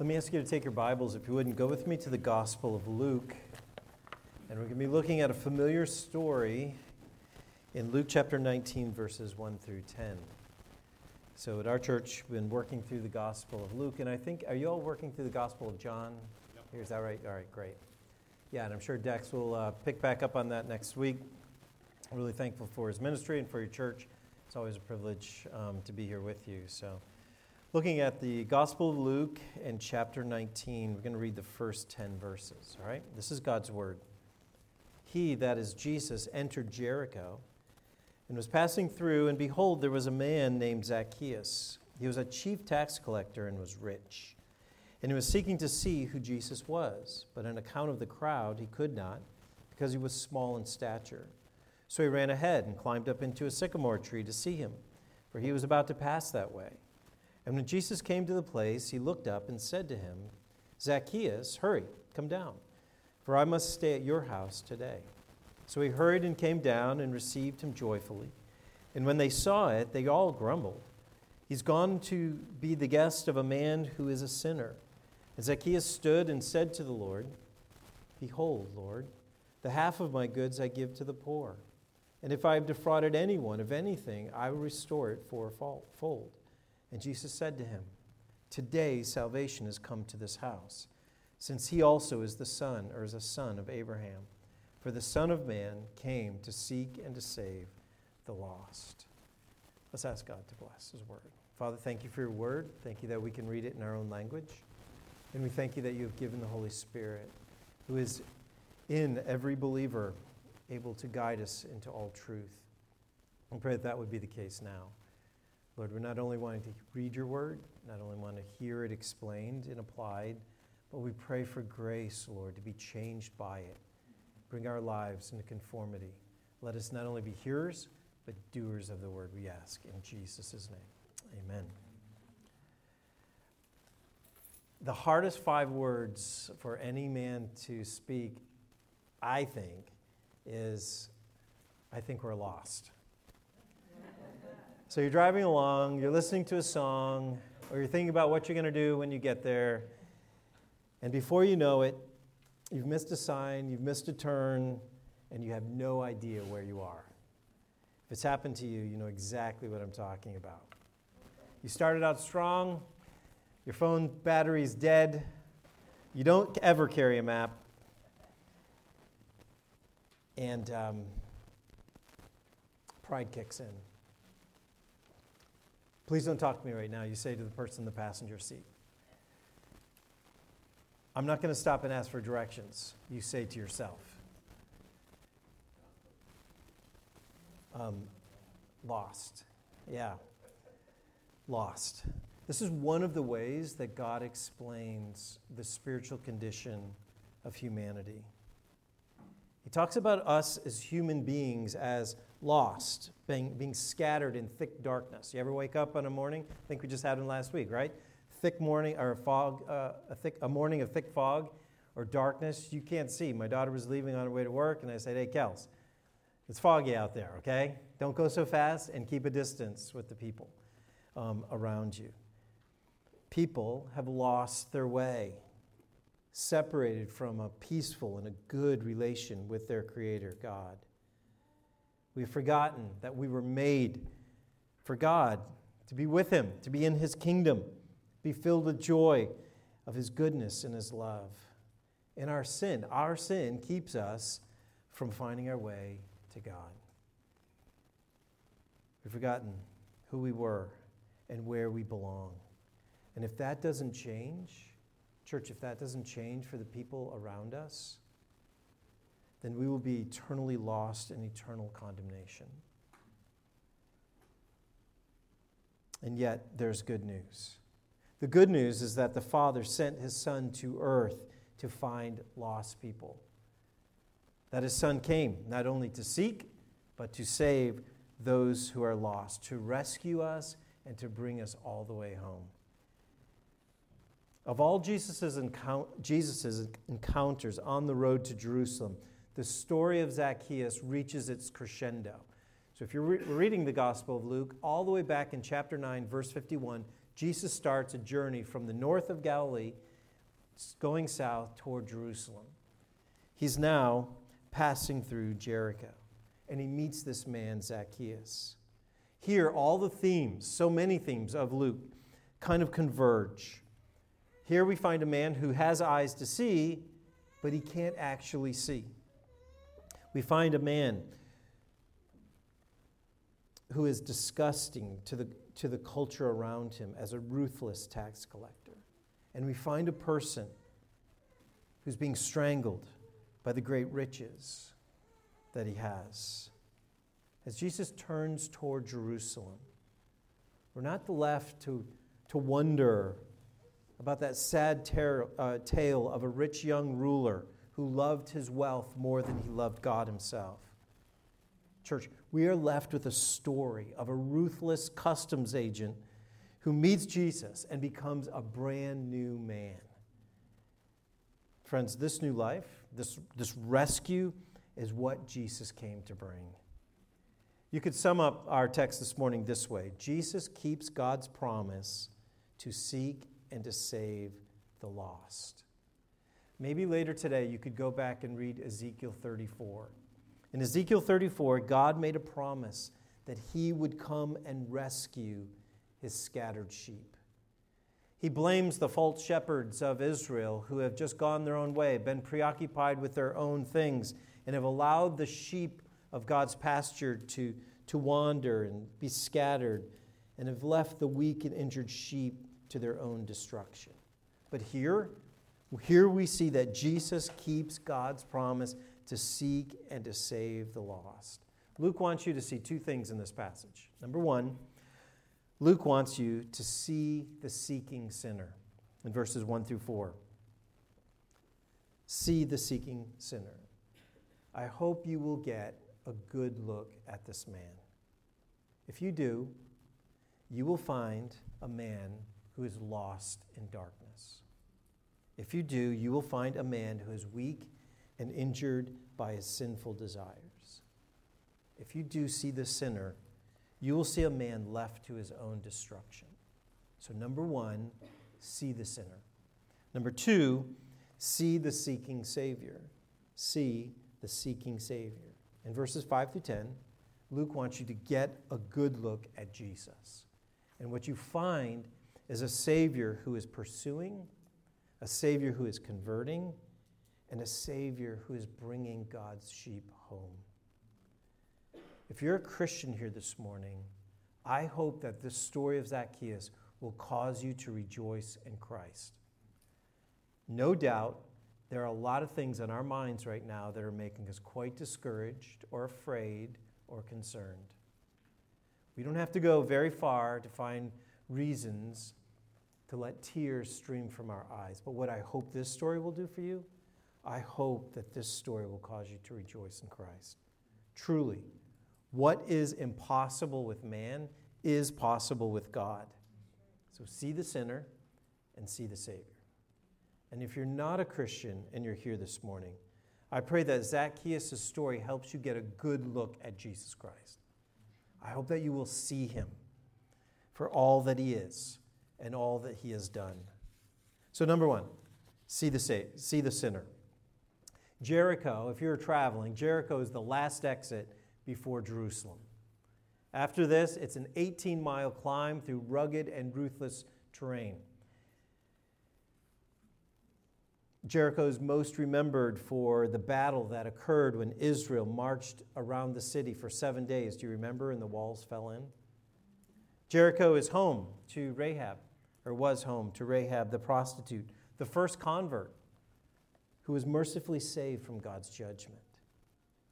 Let me ask you to take your Bibles, if you wouldn't, go with me to the Gospel of Luke. And we're going to be looking at a familiar story in Luke chapter 19, verses 1 through 10. So at our church, we've been working through the Gospel of Luke, and I think, are you all working through the Gospel of John? Yep. Is that right? All right, great. Yeah, and I'm sure Dex will uh, pick back up on that next week. I'm really thankful for his ministry and for your church. It's always a privilege um, to be here with you. So looking at the Gospel of Luke and chapter 19. We're going to read the first 10 verses, all right? This is God's word. He, that is Jesus, entered Jericho and was passing through, and behold, there was a man named Zacchaeus. He was a chief tax collector and was rich. And he was seeking to see who Jesus was, but on account of the crowd, he could not, because he was small in stature. So he ran ahead and climbed up into a sycamore tree to see him, for he was about to pass that way. And when Jesus came to the place, he looked up and said to him, Zacchaeus, hurry, come down, for I must stay at your house today. So he hurried and came down and received him joyfully. And when they saw it, they all grumbled. He's gone to be the guest of a man who is a sinner. And Zacchaeus stood and said to the Lord, Behold, Lord, the half of my goods I give to the poor. And if I have defrauded anyone of anything, I will restore it fourfold. And Jesus said to him, Today salvation has come to this house, since he also is the son, or is a son of Abraham. For the Son of Man came to seek and to save the lost. Let's ask God to bless his word. Father, thank you for your word. Thank you that we can read it in our own language. And we thank you that you have given the Holy Spirit, who is in every believer, able to guide us into all truth. I pray that that would be the case now. Lord, we're not only wanting to read your word, not only want to hear it explained and applied, but we pray for grace, Lord, to be changed by it. Bring our lives into conformity. Let us not only be hearers, but doers of the word, we ask. In Jesus' name, amen. The hardest five words for any man to speak, I think, is I think we're lost. So you're driving along, you're listening to a song, or you're thinking about what you're going to do when you get there. And before you know it, you've missed a sign, you've missed a turn, and you have no idea where you are. If it's happened to you, you know exactly what I'm talking about. You started out strong, your phone battery's dead, you don't ever carry a map, and um, pride kicks in. Please don't talk to me right now, you say to the person in the passenger seat. I'm not going to stop and ask for directions, you say to yourself. Um, lost. Yeah. Lost. This is one of the ways that God explains the spiritual condition of humanity. He talks about us as human beings as lost, being, being scattered in thick darkness. You ever wake up in a morning? I think we just had one last week, right? Thick morning or a fog, uh, a, thick, a morning of thick fog or darkness. You can't see. My daughter was leaving on her way to work, and I said, Hey, Kels, it's foggy out there, okay? Don't go so fast and keep a distance with the people um, around you. People have lost their way, separated from a peaceful and a good relation with their Creator, God. We've forgotten that we were made for God, to be with Him, to be in His kingdom, be filled with joy of His goodness and His love. And our sin, our sin keeps us from finding our way to God. We've forgotten who we were and where we belong. And if that doesn't change, church, if that doesn't change for the people around us, then we will be eternally lost in eternal condemnation. And yet, there's good news. The good news is that the Father sent his Son to earth to find lost people. That his Son came not only to seek, but to save those who are lost, to rescue us, and to bring us all the way home. Of all Jesus' encounters on the road to Jerusalem, the story of Zacchaeus reaches its crescendo. So if you're re- reading the Gospel of Luke, all the way back in chapter 9, verse 51, Jesus starts a journey from the north of Galilee going south toward Jerusalem. He's now passing through Jericho, and he meets this man, Zacchaeus. Here, all the themes, so many themes of Luke, kind of converge. Here we find a man who has eyes to see, but he can't actually see. We find a man who is disgusting to the, to the culture around him as a ruthless tax collector. And we find a person who's being strangled by the great riches that he has. As Jesus turns toward Jerusalem, we're not left to, to wonder about that sad ter- uh, tale of a rich young ruler who loved his wealth more than he loved God himself. Church, we are left with a story of a ruthless customs agent who meets Jesus and becomes a brand new man. Friends, this new life, this, this rescue, is what Jesus came to bring. You could sum up our text this morning this way Jesus keeps God's promise to seek and to save the lost. Maybe later today you could go back and read Ezekiel 34. In Ezekiel 34, God made a promise that he would come and rescue his scattered sheep. He blames the false shepherds of Israel who have just gone their own way, been preoccupied with their own things, and have allowed the sheep of God's pasture to, to wander and be scattered, and have left the weak and injured sheep to their own destruction. But here, here we see that Jesus keeps God's promise to seek and to save the lost. Luke wants you to see two things in this passage. Number one, Luke wants you to see the seeking sinner in verses 1 through 4. See the seeking sinner. I hope you will get a good look at this man. If you do, you will find a man who is lost in darkness. If you do, you will find a man who is weak and injured by his sinful desires. If you do see the sinner, you will see a man left to his own destruction. So, number one, see the sinner. Number two, see the seeking Savior. See the seeking Savior. In verses 5 through 10, Luke wants you to get a good look at Jesus. And what you find is a Savior who is pursuing, a Savior who is converting, and a Savior who is bringing God's sheep home. If you're a Christian here this morning, I hope that this story of Zacchaeus will cause you to rejoice in Christ. No doubt, there are a lot of things in our minds right now that are making us quite discouraged or afraid or concerned. We don't have to go very far to find reasons to let tears stream from our eyes. But what I hope this story will do for you, I hope that this story will cause you to rejoice in Christ. Truly, what is impossible with man is possible with God. So see the sinner and see the Savior. And if you're not a Christian and you're here this morning, I pray that Zacchaeus' story helps you get a good look at Jesus Christ. I hope that you will see him for all that he is and all that he has done. So, number one, see the, see the sinner. Jericho, if you're traveling, Jericho is the last exit before Jerusalem. After this, it's an 18 mile climb through rugged and ruthless terrain. Jericho is most remembered for the battle that occurred when Israel marched around the city for seven days. Do you remember? And the walls fell in. Jericho is home to Rahab, or was home to Rahab the prostitute, the first convert who was mercifully saved from God's judgment.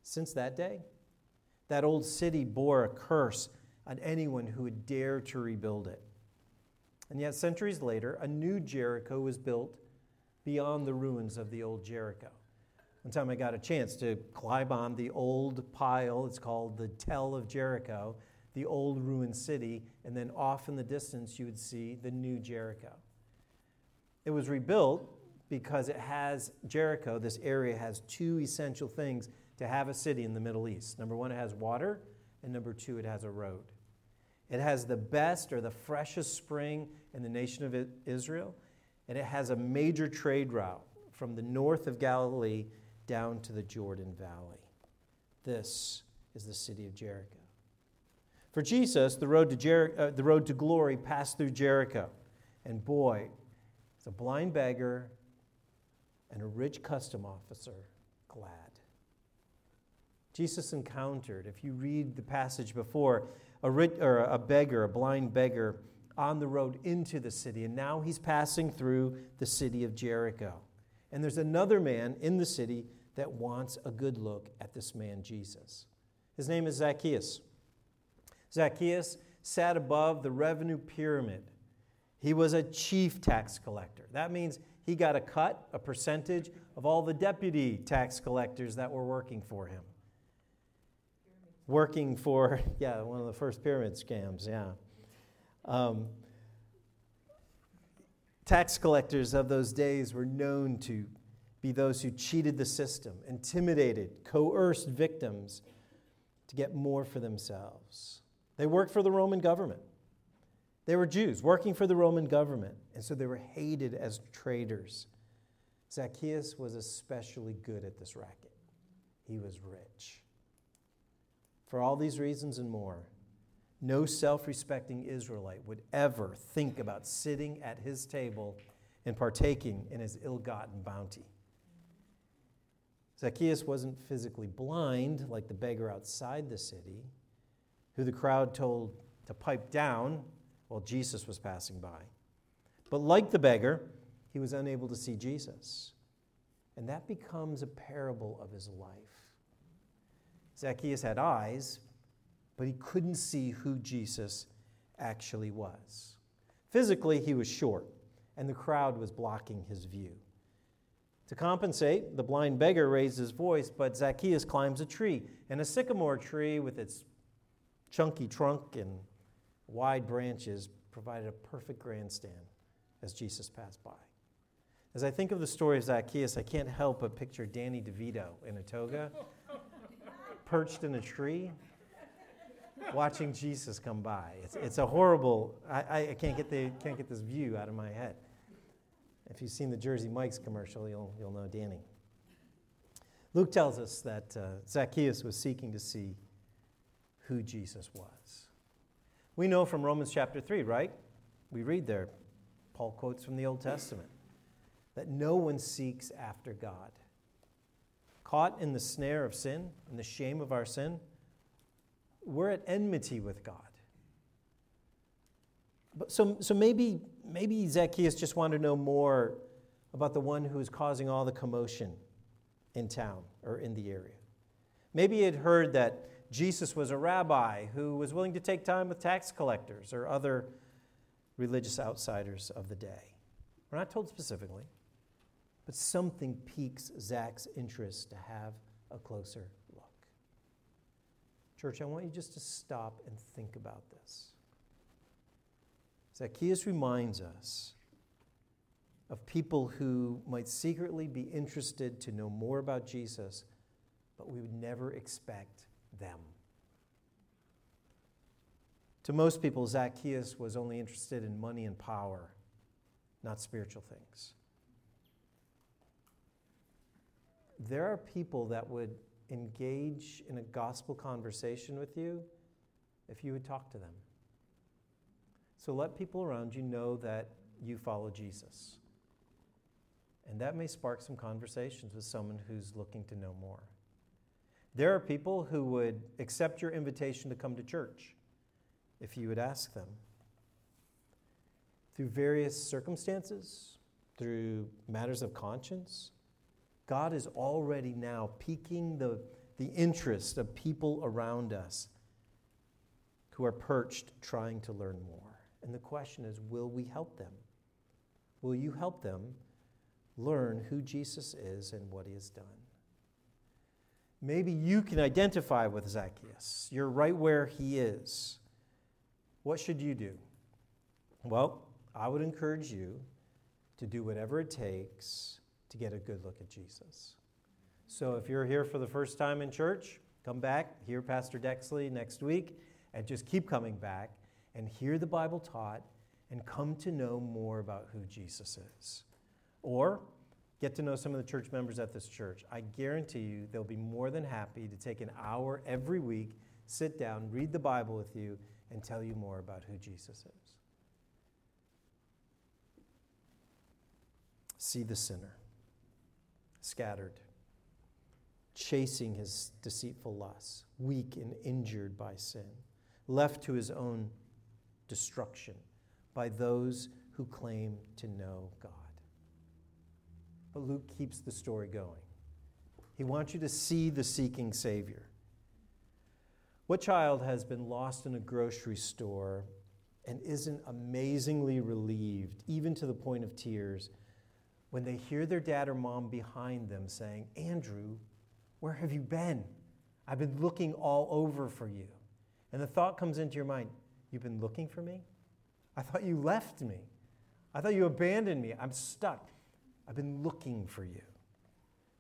Since that day, that old city bore a curse on anyone who would dare to rebuild it. And yet, centuries later, a new Jericho was built beyond the ruins of the old Jericho. One time I got a chance to climb on the old pile, it's called the Tell of Jericho, the old ruined city, and then off in the distance you would see the new Jericho. It was rebuilt because it has Jericho, this area has two essential things to have a city in the Middle East. Number one, it has water, and number two, it has a road. It has the best or the freshest spring in the nation of Israel, and it has a major trade route from the north of Galilee down to the Jordan Valley. This is the city of Jericho. For Jesus, the road to, Jer- uh, the road to glory passed through Jericho. And boy, it's a blind beggar and a rich custom officer glad. Jesus encountered, if you read the passage before, a, rich, or a beggar, a blind beggar, on the road into the city. And now he's passing through the city of Jericho. And there's another man in the city that wants a good look at this man, Jesus. His name is Zacchaeus. Zacchaeus sat above the revenue pyramid. He was a chief tax collector. That means he got a cut, a percentage of all the deputy tax collectors that were working for him. Working for, yeah, one of the first pyramid scams, yeah. Um, tax collectors of those days were known to be those who cheated the system, intimidated, coerced victims to get more for themselves. They worked for the Roman government. They were Jews working for the Roman government, and so they were hated as traitors. Zacchaeus was especially good at this racket. He was rich. For all these reasons and more, no self respecting Israelite would ever think about sitting at his table and partaking in his ill gotten bounty. Zacchaeus wasn't physically blind like the beggar outside the city, who the crowd told to pipe down while Jesus was passing by. But like the beggar, he was unable to see Jesus. And that becomes a parable of his life. Zacchaeus had eyes, but he couldn't see who Jesus actually was. Physically, he was short, and the crowd was blocking his view. To compensate, the blind beggar raised his voice, but Zacchaeus climbs a tree, and a sycamore tree with its chunky trunk and wide branches provided a perfect grandstand as Jesus passed by. As I think of the story of Zacchaeus, I can't help but picture Danny DeVito in a toga, perched in a tree, watching Jesus come by. It's, it's a horrible, I, I can't, get the, can't get this view out of my head. If you've seen the Jersey Mike's commercial, you'll, you'll know Danny. Luke tells us that uh, Zacchaeus was seeking to see who Jesus was. We know from Romans chapter 3, right? We read there, Paul quotes from the Old Testament, that no one seeks after God. Caught in the snare of sin and the shame of our sin, we're at enmity with God. But so, so maybe, maybe Zacchaeus just wanted to know more about the one who's causing all the commotion in town or in the area. Maybe he had heard that Jesus was a rabbi who was willing to take time with tax collectors or other religious outsiders of the day. We're not told specifically, but something piques Zach's interest to have a closer look. Church, I want you just to stop and think about this. Zacchaeus reminds us of people who might secretly be interested to know more about Jesus, but we would never expect them. To most people, Zacchaeus was only interested in money and power, not spiritual things. There are people that would engage in a gospel conversation with you if you would talk to them. So let people around you know that you follow Jesus. And that may spark some conversations with someone who's looking to know more. There are people who would accept your invitation to come to church if you would ask them. Through various circumstances, through matters of conscience, God is already now piquing the, the interest of people around us who are perched trying to learn more. And the question is will we help them? Will you help them learn who Jesus is and what he has done? Maybe you can identify with Zacchaeus. You're right where he is. What should you do? Well, I would encourage you to do whatever it takes to get a good look at Jesus. So if you're here for the first time in church, come back, hear Pastor Dexley next week, and just keep coming back and hear the Bible taught and come to know more about who Jesus is. Or get to know some of the church members at this church. I guarantee you they'll be more than happy to take an hour every week, sit down, read the Bible with you, and tell you more about who Jesus is. See the sinner, scattered, chasing his deceitful lusts, weak and injured by sin, left to his own destruction by those who claim to know God. But Luke keeps the story going. He wants you to see the seeking Savior. What child has been lost in a grocery store and isn't amazingly relieved, even to the point of tears, when they hear their dad or mom behind them saying, Andrew, where have you been? I've been looking all over for you. And the thought comes into your mind, You've been looking for me? I thought you left me. I thought you abandoned me. I'm stuck. I've been looking for you.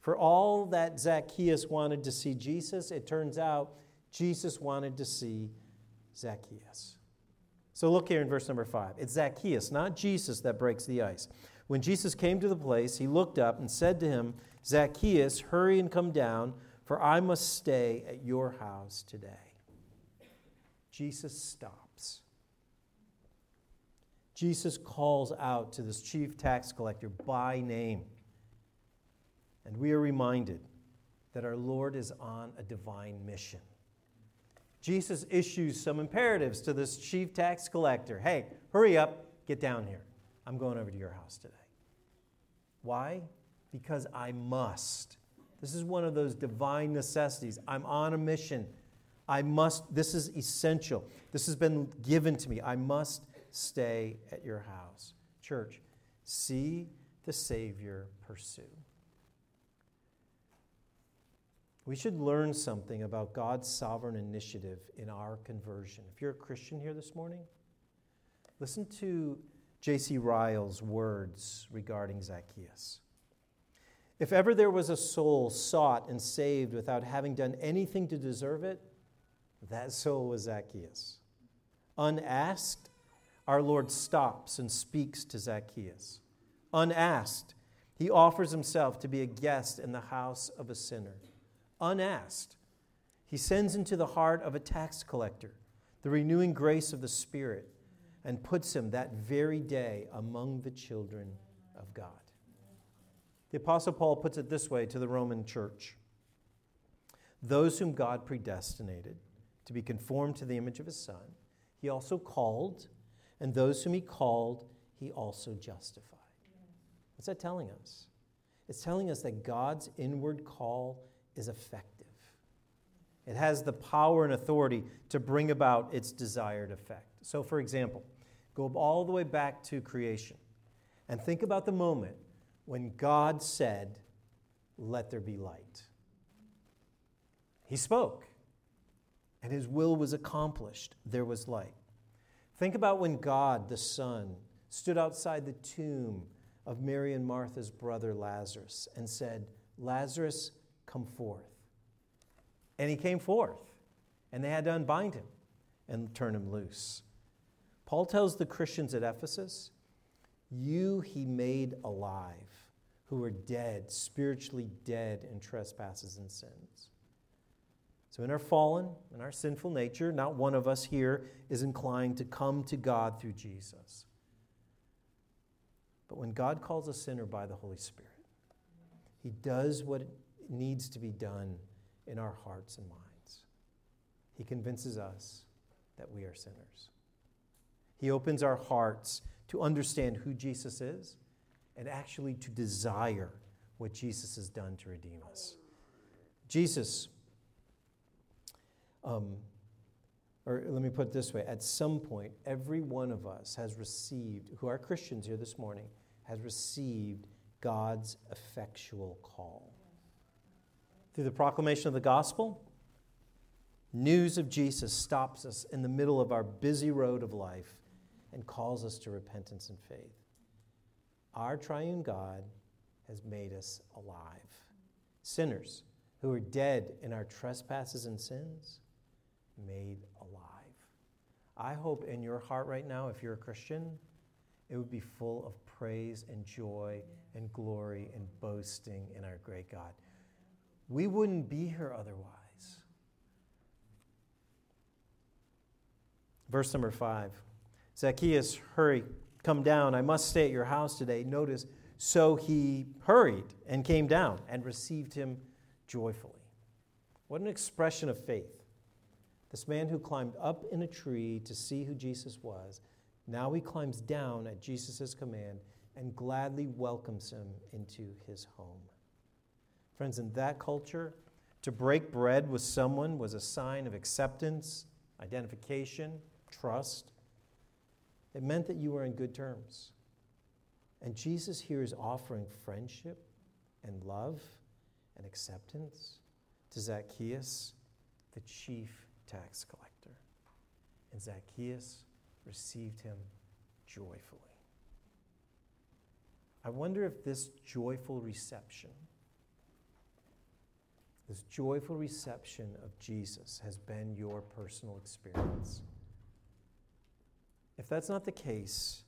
For all that Zacchaeus wanted to see Jesus, it turns out Jesus wanted to see Zacchaeus. So look here in verse number five. It's Zacchaeus, not Jesus, that breaks the ice. When Jesus came to the place, he looked up and said to him, Zacchaeus, hurry and come down, for I must stay at your house today. Jesus stops. Jesus calls out to this chief tax collector by name. And we are reminded that our Lord is on a divine mission. Jesus issues some imperatives to this chief tax collector Hey, hurry up, get down here. I'm going over to your house today. Why? Because I must. This is one of those divine necessities. I'm on a mission. I must, this is essential. This has been given to me. I must stay at your house. Church, see the Savior pursue. We should learn something about God's sovereign initiative in our conversion. If you're a Christian here this morning, listen to J.C. Ryle's words regarding Zacchaeus. If ever there was a soul sought and saved without having done anything to deserve it, that soul was Zacchaeus. Unasked, our Lord stops and speaks to Zacchaeus. Unasked, he offers himself to be a guest in the house of a sinner. Unasked, he sends into the heart of a tax collector the renewing grace of the Spirit and puts him that very day among the children of God. The Apostle Paul puts it this way to the Roman church Those whom God predestinated to be conformed to the image of his Son, he also called, and those whom he called, he also justified. What's that telling us? It's telling us that God's inward call is effective. It has the power and authority to bring about its desired effect. So, for example, go all the way back to creation and think about the moment when God said, Let there be light. He spoke, and his will was accomplished. There was light. Think about when God, the Son, stood outside the tomb of Mary and Martha's brother Lazarus and said, Lazarus, come forth. And he came forth, and they had to unbind him and turn him loose. Paul tells the Christians at Ephesus, You he made alive, who were dead, spiritually dead in trespasses and sins. So, in our fallen, in our sinful nature, not one of us here is inclined to come to God through Jesus. But when God calls a sinner by the Holy Spirit, he does what needs to be done in our hearts and minds. He convinces us that we are sinners. He opens our hearts to understand who Jesus is and actually to desire what Jesus has done to redeem us. Jesus, um, or let me put it this way at some point, every one of us has received, who are Christians here this morning, has received God's effectual call through the proclamation of the gospel, news of Jesus stops us in the middle of our busy road of life and calls us to repentance and faith. Our triune God has made us alive. Sinners who are dead in our trespasses and sins, made alive. I hope in your heart right now, if you're a Christian, it would be full of praise and joy and glory and boasting in our great God. We wouldn't be here otherwise. Verse number five Zacchaeus, hurry, come down. I must stay at your house today. Notice, so he hurried and came down and received him joyfully. What an expression of faith. This man who climbed up in a tree to see who Jesus was, now he climbs down at Jesus' command and gladly welcomes him into his home. Friends, in that culture, to break bread with someone was a sign of acceptance, identification, trust. It meant that you were in good terms. And Jesus here is offering friendship and love and acceptance to Zacchaeus, the chief tax collector. And Zacchaeus received him joyfully. I wonder if this joyful reception, this joyful reception of Jesus has been your personal experience. If that's not the case,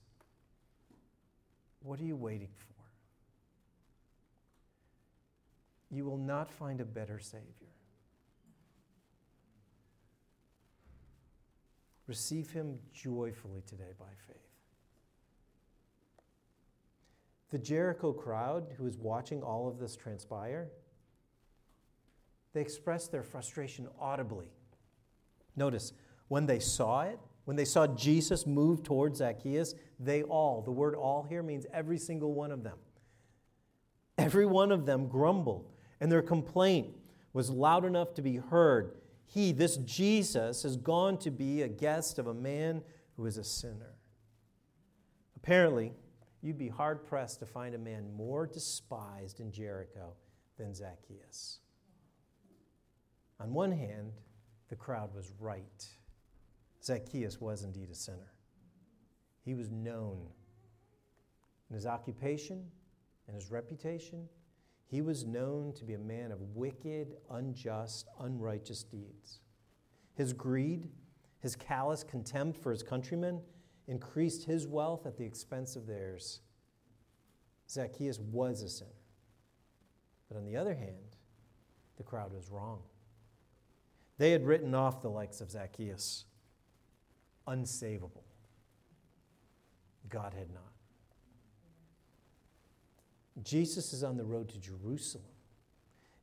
what are you waiting for? You will not find a better Savior. Receive him joyfully today by faith. The Jericho crowd who is watching all of this transpire, they expressed their frustration audibly. Notice, when they saw it, when they saw Jesus move towards Zacchaeus, they all, the word all here means every single one of them, every one of them grumbled, and their complaint was loud enough to be heard he, this Jesus, has gone to be a guest of a man who is a sinner. Apparently, you'd be hard pressed to find a man more despised in Jericho than Zacchaeus. On one hand, the crowd was right. Zacchaeus was indeed a sinner. He was known in his occupation and his reputation he was known to be a man of wicked, unjust, unrighteous deeds. His greed, his callous contempt for his countrymen, increased his wealth at the expense of theirs. Zacchaeus was a sinner. But on the other hand, the crowd was wrong. They had written off the likes of Zacchaeus, unsavable. God had not. Jesus is on the road to Jerusalem,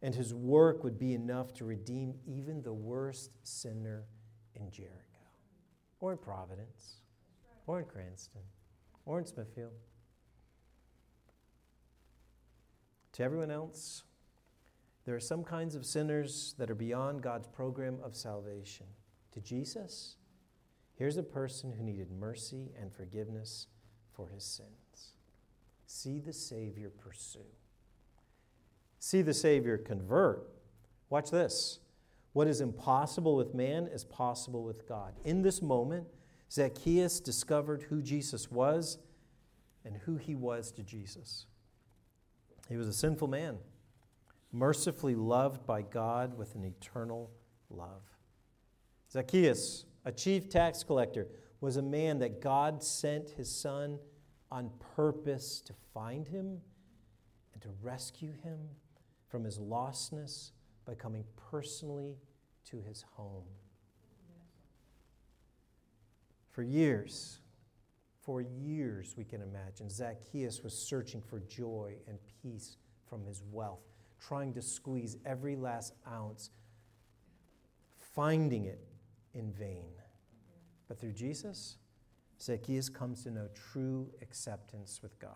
and his work would be enough to redeem even the worst sinner in Jericho, or in Providence, or in Cranston, or in Smithfield. To everyone else, there are some kinds of sinners that are beyond God's program of salvation. To Jesus, here's a person who needed mercy and forgiveness for his sins. See the Savior pursue. See the Savior convert. Watch this. What is impossible with man is possible with God. In this moment, Zacchaeus discovered who Jesus was and who he was to Jesus. He was a sinful man, mercifully loved by God with an eternal love. Zacchaeus, a chief tax collector, was a man that God sent his son on purpose to find him and to rescue him from his lostness by coming personally to his home. For years, for years, we can imagine, Zacchaeus was searching for joy and peace from his wealth, trying to squeeze every last ounce, finding it in vain. But through Jesus, Zacchaeus comes to know true acceptance with God.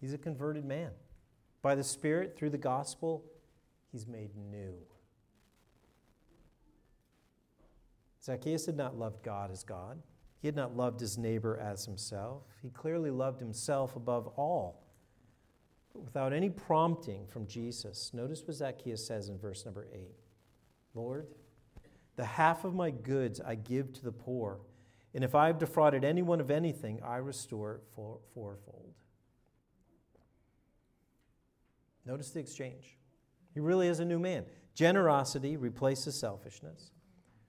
He's a converted man. By the Spirit, through the gospel, he's made new. Zacchaeus had not loved God as God. He had not loved his neighbor as himself. He clearly loved himself above all. But without any prompting from Jesus, notice what Zacchaeus says in verse number 8 Lord, the half of my goods I give to the poor. And if I have defrauded anyone of anything, I restore it four, fourfold. Notice the exchange. He really is a new man. Generosity replaces selfishness,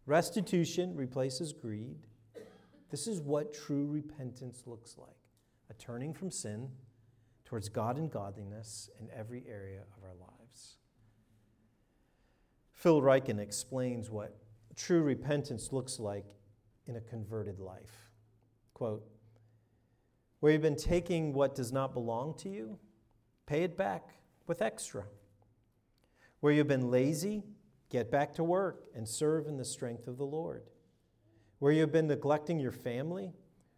Restitution replaces greed. This is what true repentance looks like a turning from sin towards God and godliness in every area of our lives. Phil Ryken explains what true repentance looks like in a converted life. Quote, where you've been taking what does not belong to you, pay it back with extra. Where you've been lazy, get back to work and serve in the strength of the Lord. Where you've been neglecting your family,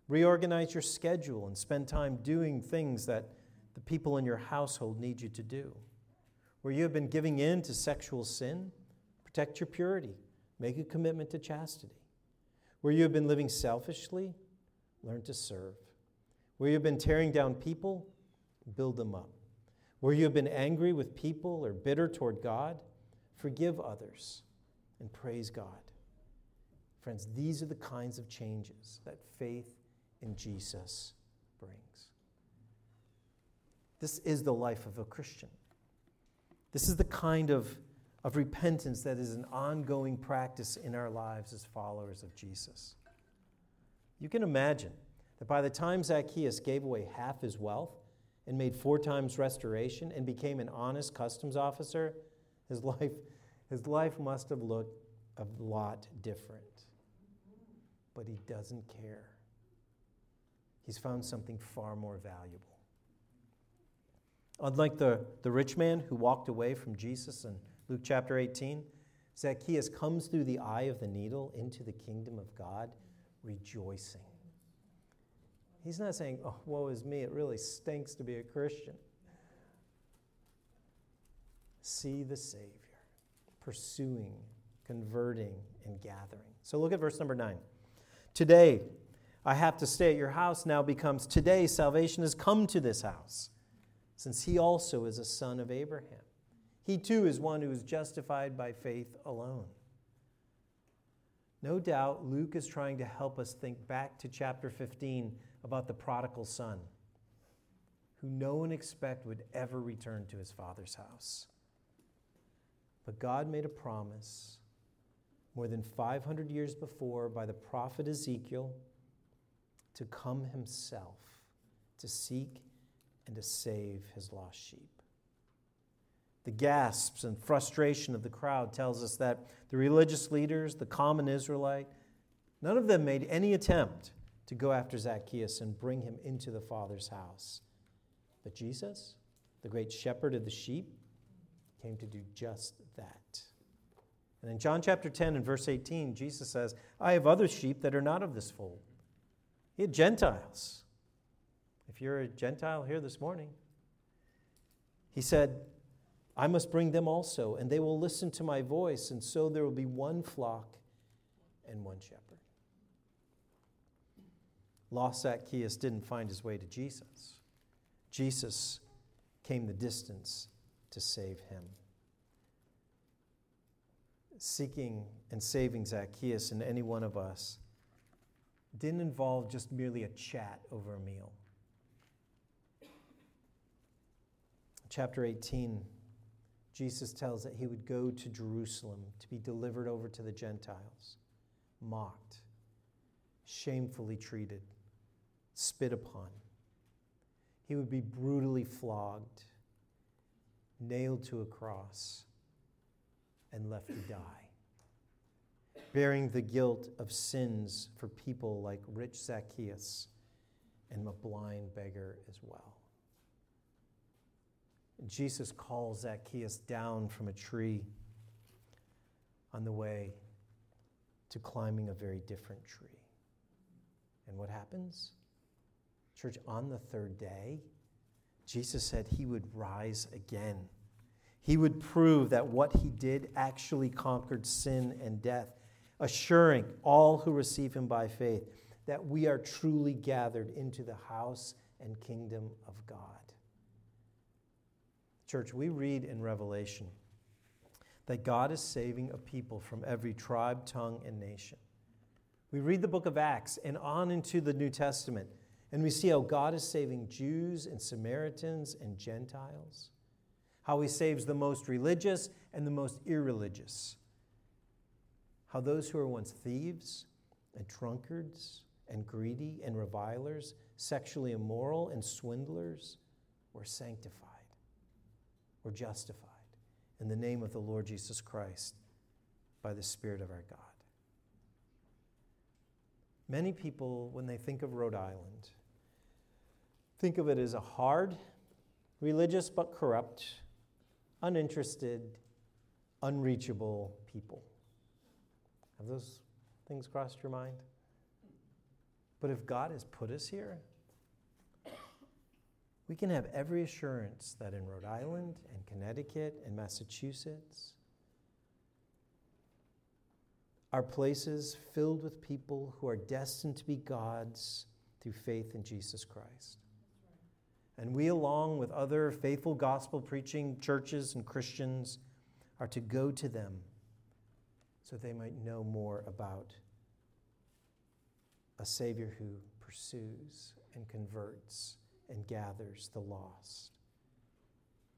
reorganize your schedule and spend time doing things that the people in your household need you to do. Where you have been giving in to sexual sin, protect your purity, make a commitment to chastity. Where you have been living selfishly, learn to serve. Where you have been tearing down people, build them up. Where you have been angry with people or bitter toward God, forgive others and praise God. Friends, these are the kinds of changes that faith in Jesus brings. This is the life of a Christian. This is the kind of, of repentance that is an ongoing practice in our lives as followers of Jesus. You can imagine that by the time Zacchaeus gave away half his wealth and made four times restoration and became an honest customs officer, his life, his life must have looked a lot different. But he doesn't care. He's found something far more valuable. Unlike the, the rich man who walked away from Jesus in Luke chapter 18, Zacchaeus comes through the eye of the needle into the kingdom of God rejoicing. He's not saying, oh, woe is me, it really stinks to be a Christian. See the Savior pursuing, converting, and gathering. So look at verse number nine. Today, I have to stay at your house now becomes today salvation has come to this house, since he also is a son of Abraham. He too is one who is justified by faith alone. No doubt Luke is trying to help us think back to chapter 15 about the prodigal son, who no one expect would ever return to his father's house. But God made a promise more than 500 years before by the prophet Ezekiel to come himself to seek and to save his lost sheep. The gasps and frustration of the crowd tells us that the religious leaders, the common Israelite, none of them made any attempt to go after Zacchaeus and bring him into the Father's house. But Jesus, the great shepherd of the sheep, came to do just that. And in John chapter 10 and verse 18, Jesus says, I have other sheep that are not of this fold. He had Gentiles. If you're a Gentile here this morning, he said, I must bring them also, and they will listen to my voice, and so there will be one flock and one shepherd. Lost Zacchaeus didn't find his way to Jesus. Jesus came the distance to save him. Seeking and saving Zacchaeus and any one of us didn't involve just merely a chat over a meal. Chapter 18, Jesus tells that he would go to Jerusalem to be delivered over to the Gentiles, mocked, shamefully treated, spit upon. He would be brutally flogged, nailed to a cross, and left to die bearing the guilt of sins for people like rich Zacchaeus and a blind beggar as well. Jesus calls Zacchaeus down from a tree on the way to climbing a very different tree. And what happens? Church, on the third day, Jesus said he would rise again. He would prove that what he did actually conquered sin and death assuring all who receive him by faith that we are truly gathered into the house and kingdom of God. Church, we read in Revelation that God is saving a people from every tribe, tongue, and nation. We read the book of Acts and on into the New Testament, and we see how God is saving Jews and Samaritans and Gentiles, how he saves the most religious and the most irreligious how those who were once thieves and drunkards and greedy and revilers, sexually immoral and swindlers, were sanctified, were justified in the name of the Lord Jesus Christ by the Spirit of our God. Many people, when they think of Rhode Island, think of it as a hard, religious but corrupt, uninterested, unreachable people. Have those things crossed your mind? But if God has put us here, we can have every assurance that in Rhode Island and Connecticut and Massachusetts are places filled with people who are destined to be God's through faith in Jesus Christ. And we, along with other faithful gospel preaching churches and Christians, are to go to them so they might know more about a Savior who pursues and converts and gathers the lost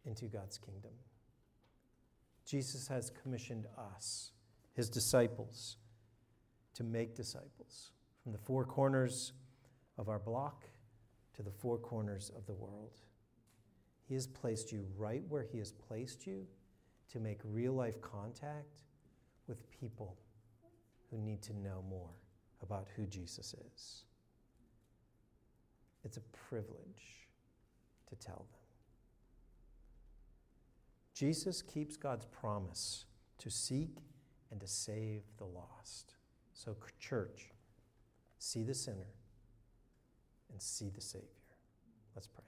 into God's kingdom. Jesus has commissioned us, his disciples, to make disciples from the four corners of our block to the four corners of the world. He has placed you right where he has placed you to make real life contact with people who need to know more about who Jesus is. It's a privilege to tell them. Jesus keeps God's promise to seek and to save the lost. So, church, see the sinner and see the Savior. Let's pray.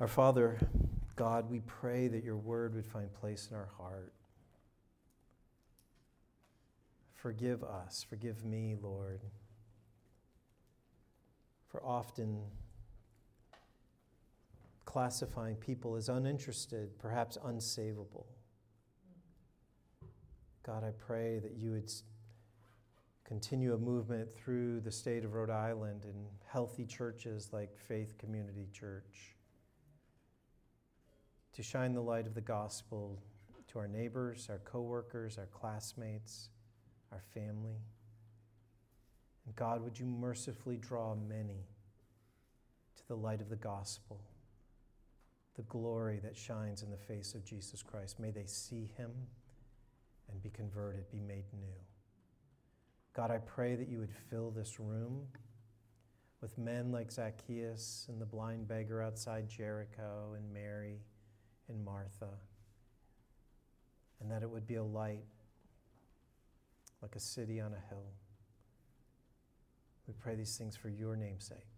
Our Father, God, we pray that your word would find place in our heart. Forgive us, forgive me, Lord, for often classifying people as uninterested, perhaps unsavable. God, I pray that you would continue a movement through the state of Rhode Island in healthy churches like Faith Community Church to shine the light of the gospel to our neighbors, our coworkers, our classmates, our family. And God, would you mercifully draw many to the light of the gospel, the glory that shines in the face of Jesus Christ? May they see him and be converted, be made new. God, I pray that you would fill this room with men like Zacchaeus and the blind beggar outside Jericho and Mary and Martha, and that it would be a light like a city on a hill. We pray these things for your name's sake.